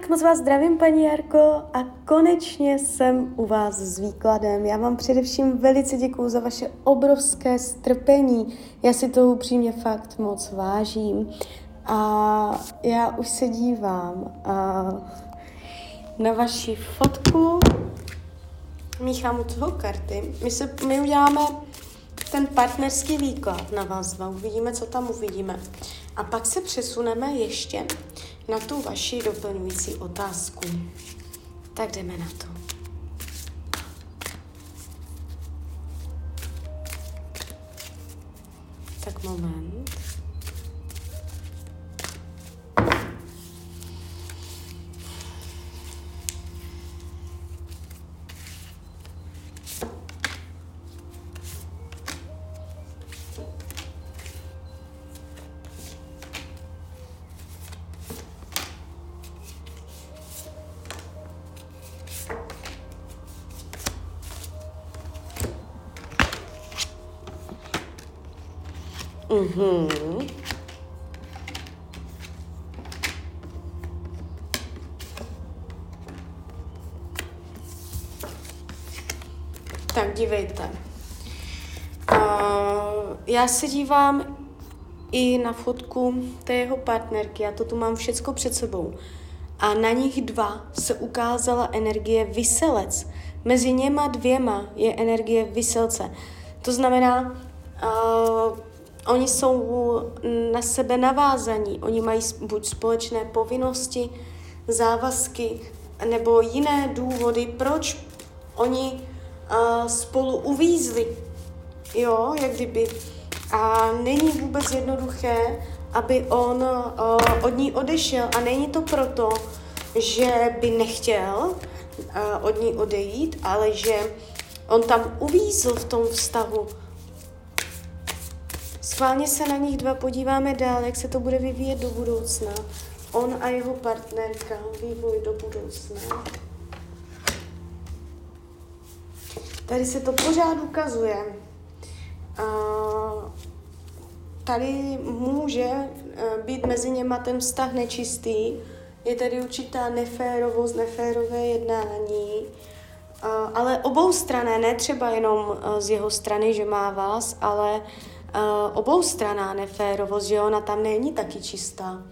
Tak moc vás zdravím, paní Jarko, a konečně jsem u vás s výkladem. Já vám především velice děkuju za vaše obrovské strpení. Já si to upřímně fakt moc vážím. A já už se dívám a na vaši fotku. Míchám u toho karty. My, se, my uděláme ten partnerský výklad na vás dva. Uvidíme, co tam uvidíme. A pak se přesuneme ještě na tu vaši doplňující otázku. Tak jdeme na to. Tak moment. Mhm. Tak dívejte. Uh, já se dívám i na fotku té jeho partnerky, já to tu mám všecko před sebou. A na nich dva se ukázala energie vyselec. Mezi něma dvěma je energie vyselce. To znamená, uh, Oni jsou na sebe navázaní, oni mají buď společné povinnosti, závazky, nebo jiné důvody, proč oni uh, spolu uvízli. Jo, jak kdyby. A není vůbec jednoduché, aby on uh, od ní odešel. A není to proto, že by nechtěl uh, od ní odejít, ale že on tam uvízl v tom vztahu Schválně se na nich dva podíváme dál, jak se to bude vyvíjet do budoucna. On a jeho partnerka, vývoj do budoucna. Tady se to pořád ukazuje. A tady může e, být mezi něma ten vztah nečistý. Je tady určitá neférovost, neférové jednání. Ale obou strané, ne třeba jenom e, z jeho strany, že má vás, ale uh, obou straná neférovost, že ona tam není taky čistá.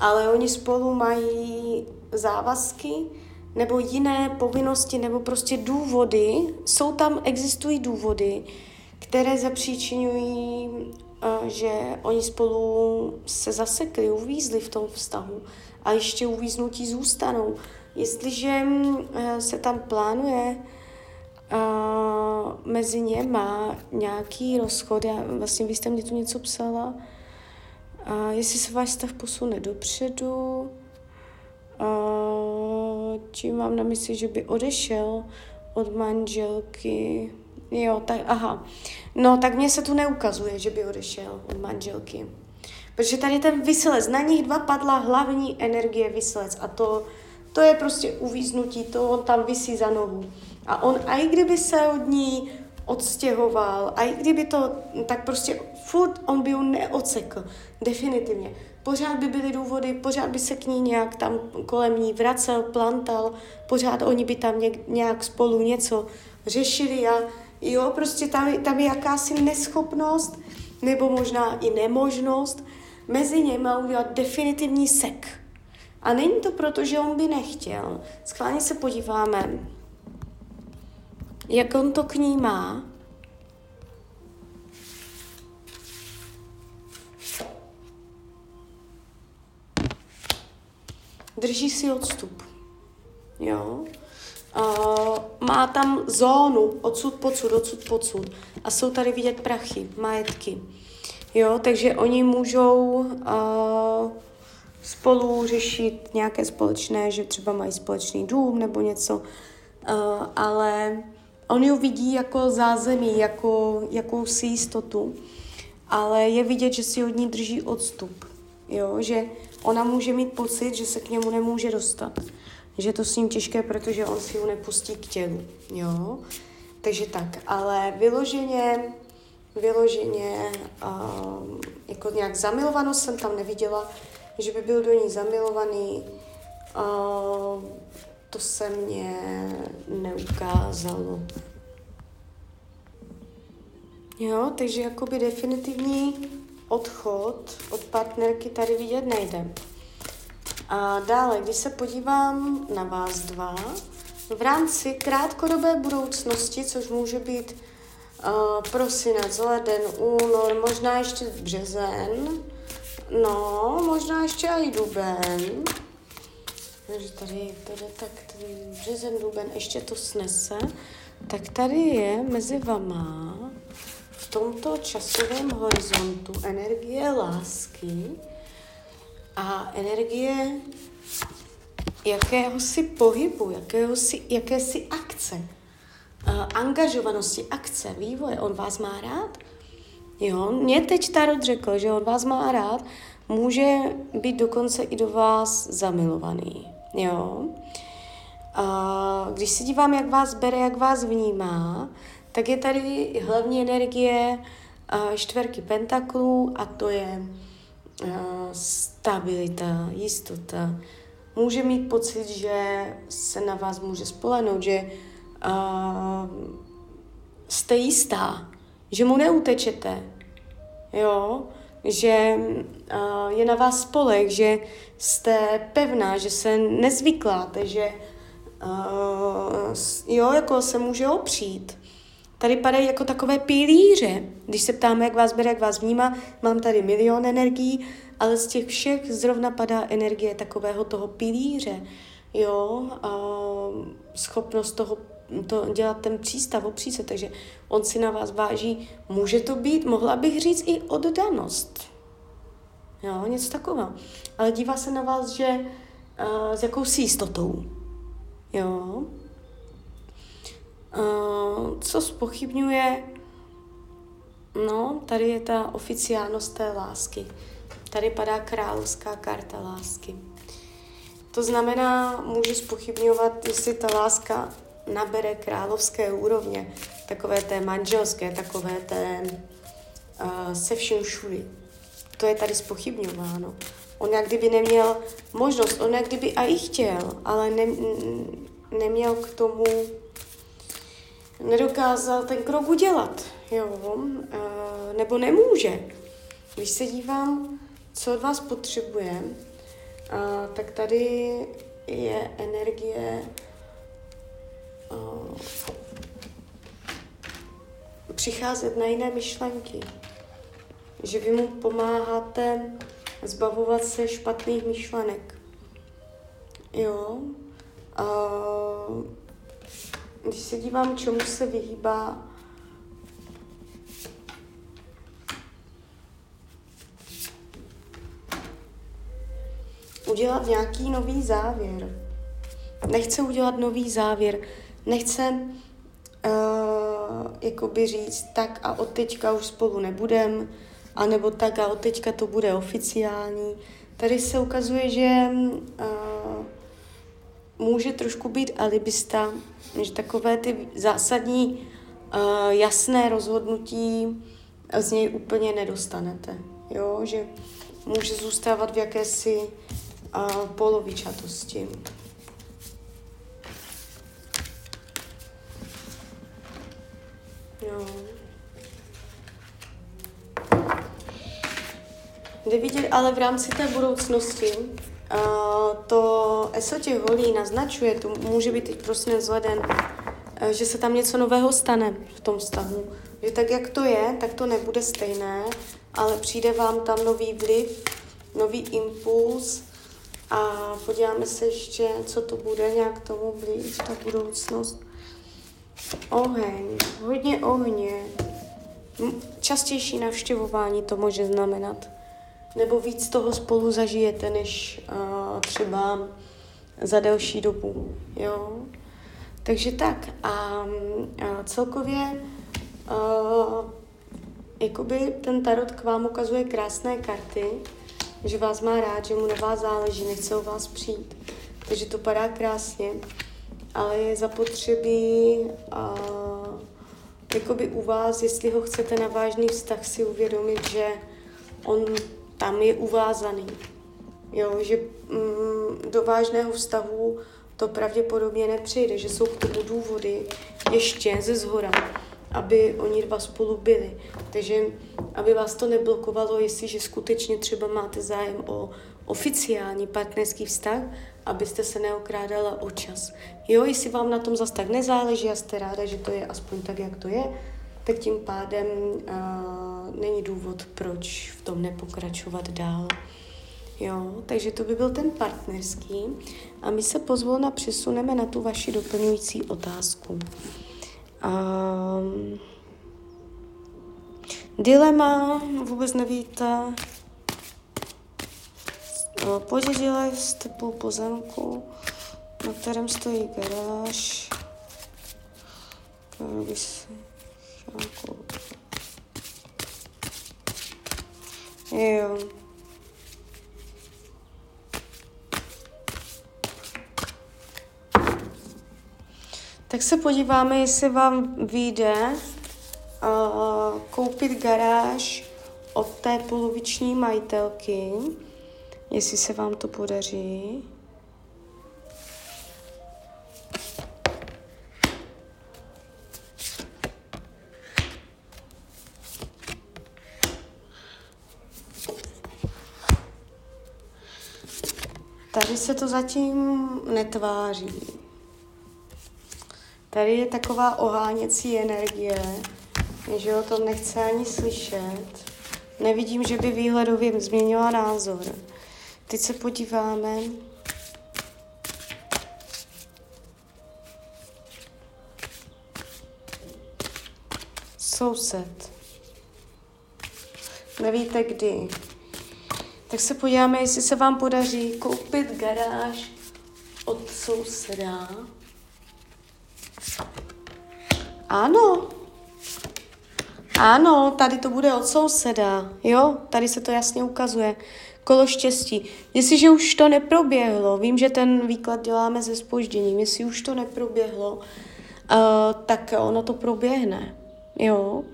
Ale oni spolu mají závazky nebo jiné povinnosti nebo prostě důvody. Jsou tam, existují důvody, které zapříčinují, uh, že oni spolu se zasekli, uvízli v tom vztahu a ještě uvíznutí zůstanou. Jestliže uh, se tam plánuje uh, mezi něma nějaký rozchod. Já, vlastně vy jste mě tu něco psala. Uh, jestli se váš stav posune dopředu, uh, tím mám na mysli, že by odešel od manželky. Jo, tak, aha. No, tak mně se tu neukazuje, že by odešel od manželky. Protože tady ten vyselec, na nich dva padla hlavní energie vyselec a to, to je prostě uvíznutí, to on tam vysí za nohu. A on, a i kdyby se od ní odstěhoval, a i kdyby to, tak prostě furt on by ju neocekl, definitivně. Pořád by byly důvody, pořád by se k ní nějak tam kolem ní vracel, plantal, pořád oni by tam nějak spolu něco řešili a jo, prostě tam, tam je jakási neschopnost, nebo možná i nemožnost mezi něma udělat definitivní sek. A není to proto, že on by nechtěl. Schválně se podíváme, jak on to k ní má. Drží si odstup. Jo. Uh, má tam zónu odsud pocud, odsud pocud. A jsou tady vidět prachy, majetky. Jo, takže oni můžou uh, spolu řešit nějaké společné, že třeba mají společný dům nebo něco, uh, ale On ji vidí jako zázemí, jako jakousi jistotu, ale je vidět, že si od ní drží odstup. Jo? Že ona může mít pocit, že se k němu nemůže dostat. Že to s ním těžké, protože on si ji nepustí k tělu. Jo? Takže tak, ale vyloženě, vyloženě, uh, jako nějak zamilovanost jsem tam neviděla, že by byl do ní zamilovaný, to se mně neukázalo. Jo, takže jakoby definitivní odchod od partnerky tady vidět nejde. A dále, když se podívám na vás dva, v rámci krátkodobé budoucnosti, což může být uh, prosinec, leden, únor, možná ještě březen, no, možná ještě i duben, takže tady to jde tak ten březen, duben, ještě to snese, tak tady je mezi vama v tomto časovém horizontu energie lásky a energie jakéhosi pohybu, jakéhosi, jakési akce, uh, angažovanosti, akce, vývoje. On vás má rád? Jo, mě teď Tarot řekl, že on vás má rád, může být dokonce i do vás zamilovaný. Jo. A když se dívám, jak vás bere, jak vás vnímá, tak je tady hlavní energie čtverky pentaklů a to je stabilita, jistota. Může mít pocit, že se na vás může spolehnout, že jste jistá, že mu neutečete, jo, že uh, je na vás spolek, že jste pevná, že se nezvykláte, že uh, jo, jako se může opřít. Tady padají jako takové pilíře. Když se ptáme, jak vás bere, jak vás vnímá, mám tady milion energií, ale z těch všech zrovna padá energie takového toho pilíře. Jo, uh, schopnost toho to dělat ten přístav, opřít se, takže on si na vás váží, může to být, mohla bych říct i oddanost. Jo, něco takového. Ale dívá se na vás, že uh, s jakousi jistotou. Jo. Uh, co spochybňuje, no, tady je ta oficiálnost té lásky. Tady padá královská karta lásky. To znamená, může spochybňovat, jestli ta láska nabere královské úrovně, takové té manželské, takové té uh, se vším všudy. To je tady spochybňováno. On jak kdyby neměl možnost, on jak kdyby i chtěl, ale ne, neměl k tomu, nedokázal ten krok udělat, jo, uh, nebo nemůže. Když se dívám, co od vás potřebuje, uh, tak tady je energie uh, přicházet na jiné myšlenky. Že vy mu pomáháte zbavovat se špatných myšlenek. Jo. Uh, když se dívám, čemu se vyhýbá, udělat nějaký nový závěr. Nechce udělat nový závěr nechce uh, jakoby říct tak a od teďka už spolu nebudem, anebo tak a od teďka to bude oficiální. Tady se ukazuje, že uh, může trošku být alibista, že takové ty zásadní uh, jasné rozhodnutí z něj úplně nedostanete. Jo? Že může zůstávat v jakési uh, polovičatosti. Jde vidět, ale v rámci té budoucnosti uh, to ESO těch holí naznačuje, to může být teď prostě vzhledem, uh, že se tam něco nového stane v tom vztahu. Že tak, jak to je, tak to nebude stejné, ale přijde vám tam nový vliv, nový impuls a podíváme se ještě, co to bude nějak tomu blíž, ta budoucnost. Oheň, hodně ohně. Častější navštěvování to může znamenat. Nebo víc toho spolu zažijete, než uh, třeba za delší dobu. Jo? Takže tak. A, a celkově uh, jakoby ten tarot k vám ukazuje krásné karty, že vás má rád, že mu na vás záleží, nechce o vás přijít. Takže to padá krásně ale je zapotřebí a, jakoby u vás, jestli ho chcete na vážný vztah, si uvědomit, že on tam je uvázaný. Jo, že mm, do vážného vztahu to pravděpodobně nepřejde, že jsou k tomu důvody ještě ze zhora, aby oni dva spolu byli. Takže aby vás to neblokovalo, jestliže skutečně třeba máte zájem o oficiální partnerský vztah, abyste se neokrádala o čas. Jo, jestli vám na tom zase tak nezáleží a jste ráda, že to je aspoň tak, jak to je, tak tím pádem uh, není důvod, proč v tom nepokračovat dál. Jo, takže to by byl ten partnerský. A my se pozvolna přesuneme na tu vaši doplňující otázku. Um, dilema, vůbec nevíte, podědila jste půl pozemku, na kterém stojí garáž, se Jo. Tak se podíváme, jestli vám vyjde uh, koupit garáž od té poloviční majitelky, jestli se vám to podaří. Tady se to zatím netváří. Tady je taková oháněcí energie, že o tom nechce ani slyšet. Nevidím, že by výhledově změnila názor. Teď se podíváme. Soused. Nevíte kdy. Tak se podíváme, jestli se vám podaří koupit garáž od souseda. Ano. Ano, tady to bude od souseda. Jo, tady se to jasně ukazuje. Kolo štěstí. Jestliže už to neproběhlo, vím, že ten výklad děláme ze spožděním, jestli už to neproběhlo, uh, tak ono to proběhne. Jo,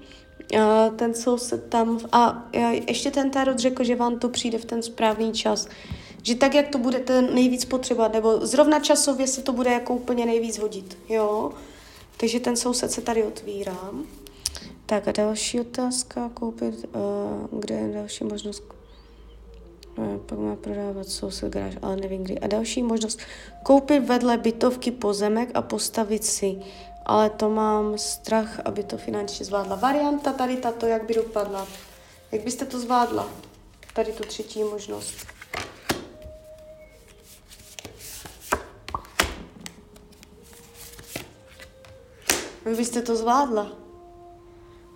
uh, ten soused tam, a uh, ještě ten tarot řekl, že vám to přijde v ten správný čas. Že tak, jak to budete nejvíc potřebovat, nebo zrovna časově se to bude jako úplně nejvíc hodit. Jo, takže ten soused se tady otvírá. Tak a další otázka, koupit, uh, kde je další možnost No, pak má prodávat soused garáž, ale nevím kdy. A další možnost, koupit vedle bytovky pozemek a postavit si. Ale to mám strach, aby to finančně zvládla. Varianta tady tato, jak by dopadla. Jak byste to zvládla? Tady tu třetí možnost. Vy byste to zvládla.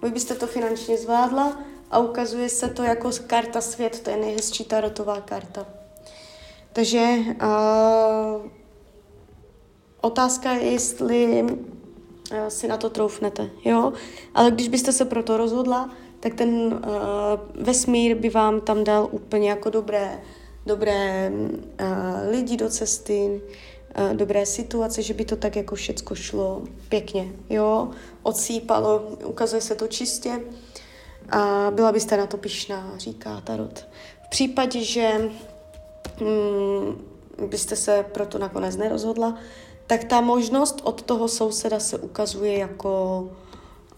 Vy byste to finančně zvládla a ukazuje se to jako karta svět, to je nejhezčí tarotová karta. Takže uh, otázka je, jestli uh, si na to troufnete, jo? Ale když byste se pro to rozhodla, tak ten uh, vesmír by vám tam dal úplně jako dobré, dobré uh, lidi do cesty, dobré situace, že by to tak jako všecko šlo pěkně, jo, odsýpalo, ukazuje se to čistě a byla byste na to pišná, říká Tarot. V případě, že mm, byste se proto nakonec nerozhodla, tak ta možnost od toho souseda se ukazuje jako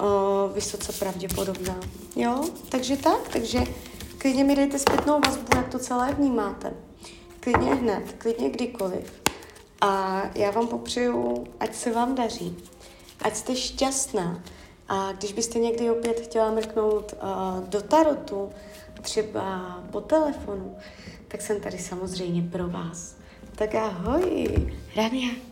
uh, vysoce pravděpodobná. Jo, takže tak, takže klidně mi dejte zpětnou vazbu, jak to celé vnímáte. Klidně hned, klidně kdykoliv. A já vám popřeju, ať se vám daří, ať jste šťastná. A když byste někdy opět chtěla mrknout uh, do tarotu, třeba po telefonu, tak jsem tady samozřejmě pro vás. Tak ahoj, Rania.